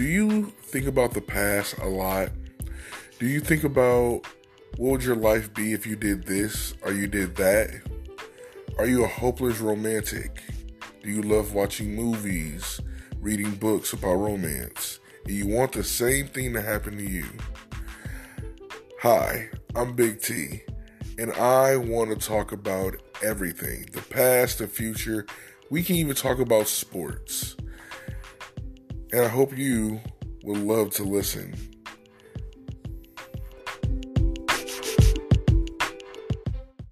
do you think about the past a lot? Do you think about what would your life be if you did this or you did that? Are you a hopeless romantic? Do you love watching movies, reading books about romance, and you want the same thing to happen to you? Hi, I'm Big T, and I want to talk about everything the past, the future. We can even talk about sports. And I hope you will love to listen.